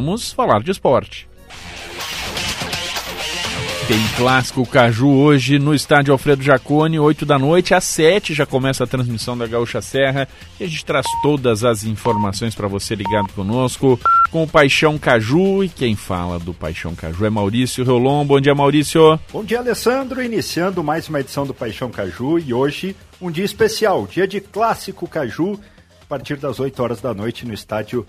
vamos falar de esporte. Tem clássico Caju hoje no estádio Alfredo Jacone, 8 da noite, às 7 já começa a transmissão da Gaúcha Serra e a gente traz todas as informações para você ligado conosco com o Paixão Caju e quem fala do Paixão Caju é Maurício Rolon. Bom dia, Maurício. Bom dia, Alessandro. Iniciando mais uma edição do Paixão Caju e hoje um dia especial, dia de clássico Caju, a partir das 8 horas da noite no estádio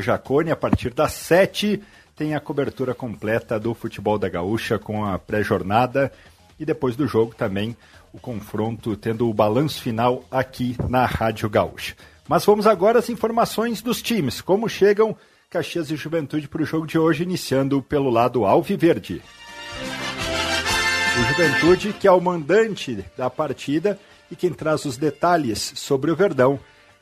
Jacone, a partir das 7 tem a cobertura completa do futebol da Gaúcha com a pré-jornada e depois do jogo também o confronto, tendo o balanço final aqui na Rádio Gaúcha. Mas vamos agora às informações dos times, como chegam Caxias e Juventude para o jogo de hoje, iniciando pelo lado alviverde. O Juventude, que é o mandante da partida e quem traz os detalhes sobre o Verdão,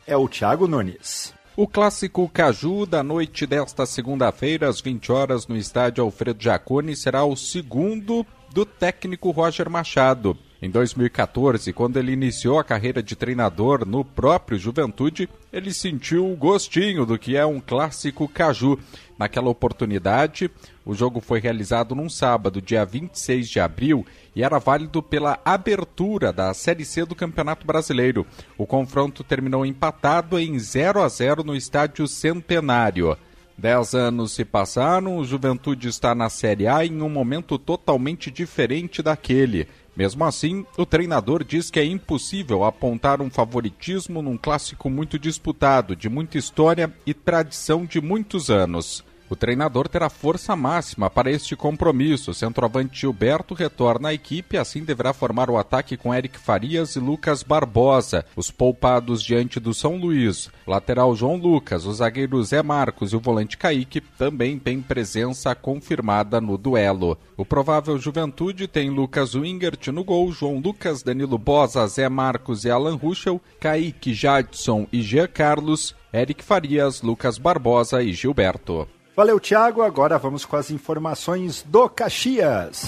é o Thiago Nunes. O clássico Caju da noite desta segunda-feira, às 20 horas, no estádio Alfredo Jaconi, será o segundo do técnico Roger Machado. Em 2014, quando ele iniciou a carreira de treinador no próprio Juventude, ele sentiu o gostinho do que é um clássico caju. Naquela oportunidade, o jogo foi realizado num sábado, dia 26 de abril, e era válido pela abertura da Série C do Campeonato Brasileiro. O confronto terminou empatado em 0 a 0 no estádio Centenário. Dez anos se passaram, o Juventude está na Série A em um momento totalmente diferente daquele. Mesmo assim, o treinador diz que é impossível apontar um favoritismo num clássico muito disputado, de muita história e tradição de muitos anos. O treinador terá força máxima para este compromisso. O centroavante Gilberto retorna à equipe, assim deverá formar o ataque com Eric Farias e Lucas Barbosa, os poupados diante do São Luís. Lateral João Lucas, o zagueiro Zé Marcos e o volante Kaique também têm presença confirmada no duelo. O provável Juventude tem Lucas Wingert no gol, João Lucas, Danilo Bosa, Zé Marcos e Alan Ruschel, Kaique Jadson e Jean Carlos, Eric Farias, Lucas Barbosa e Gilberto. Valeu, Thiago. Agora vamos com as informações do Caxias.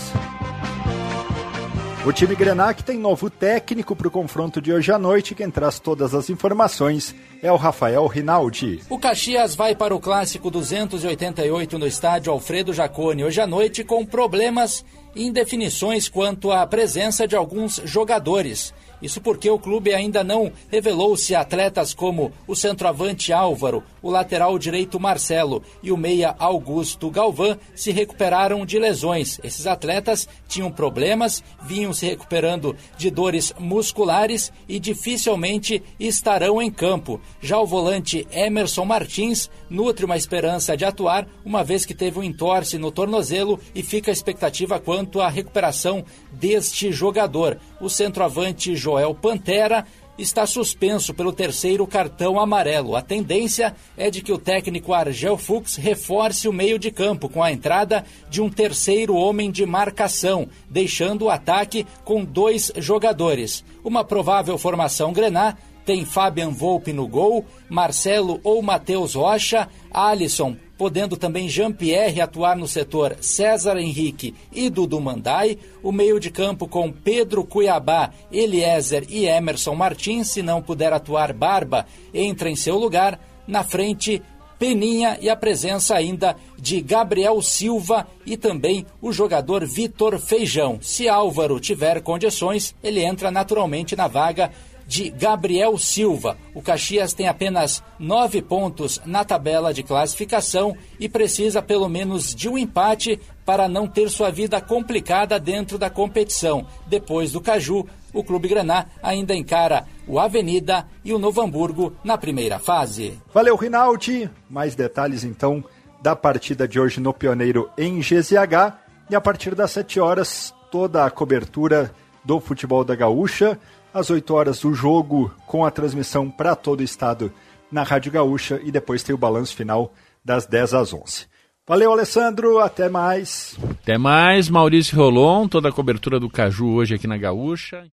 O time Grenac tem novo técnico para o confronto de hoje à noite. Quem traz todas as informações é o Rafael Rinaldi. O Caxias vai para o clássico 288 no estádio Alfredo Jacone hoje à noite com problemas e indefinições quanto à presença de alguns jogadores. Isso porque o clube ainda não revelou se atletas como o centroavante Álvaro, o lateral direito Marcelo e o meia Augusto Galvão se recuperaram de lesões. Esses atletas tinham problemas, vinham se recuperando de dores musculares e dificilmente estarão em campo. Já o volante Emerson Martins nutre uma esperança de atuar, uma vez que teve um entorse no tornozelo e fica a expectativa quanto à recuperação deste jogador. O centroavante Joel Pantera está suspenso pelo terceiro cartão amarelo. A tendência é de que o técnico Argel Fux reforce o meio de campo com a entrada de um terceiro homem de marcação, deixando o ataque com dois jogadores. Uma provável formação Grená tem Fabian Volpe no gol, Marcelo ou Matheus Rocha, Alisson podendo também Jean-Pierre atuar no setor César Henrique e Dudu Mandai, o meio de campo com Pedro Cuiabá, Eliezer e Emerson Martins, se não puder atuar Barba, entra em seu lugar, na frente Peninha e a presença ainda de Gabriel Silva e também o jogador Vitor Feijão. Se Álvaro tiver condições, ele entra naturalmente na vaga de Gabriel Silva. O Caxias tem apenas nove pontos na tabela de classificação e precisa pelo menos de um empate para não ter sua vida complicada dentro da competição. Depois do Caju, o Clube Graná ainda encara o Avenida e o Novo Hamburgo na primeira fase. Valeu, Rinaldi. Mais detalhes então da partida de hoje no Pioneiro em GZH. E a partir das 7 horas, toda a cobertura do futebol da Gaúcha às 8 horas o jogo com a transmissão para todo o estado na Rádio Gaúcha e depois tem o balanço final das 10 às 11. Valeu, Alessandro, até mais. Até mais, Maurício Rolon, toda a cobertura do Caju hoje aqui na Gaúcha.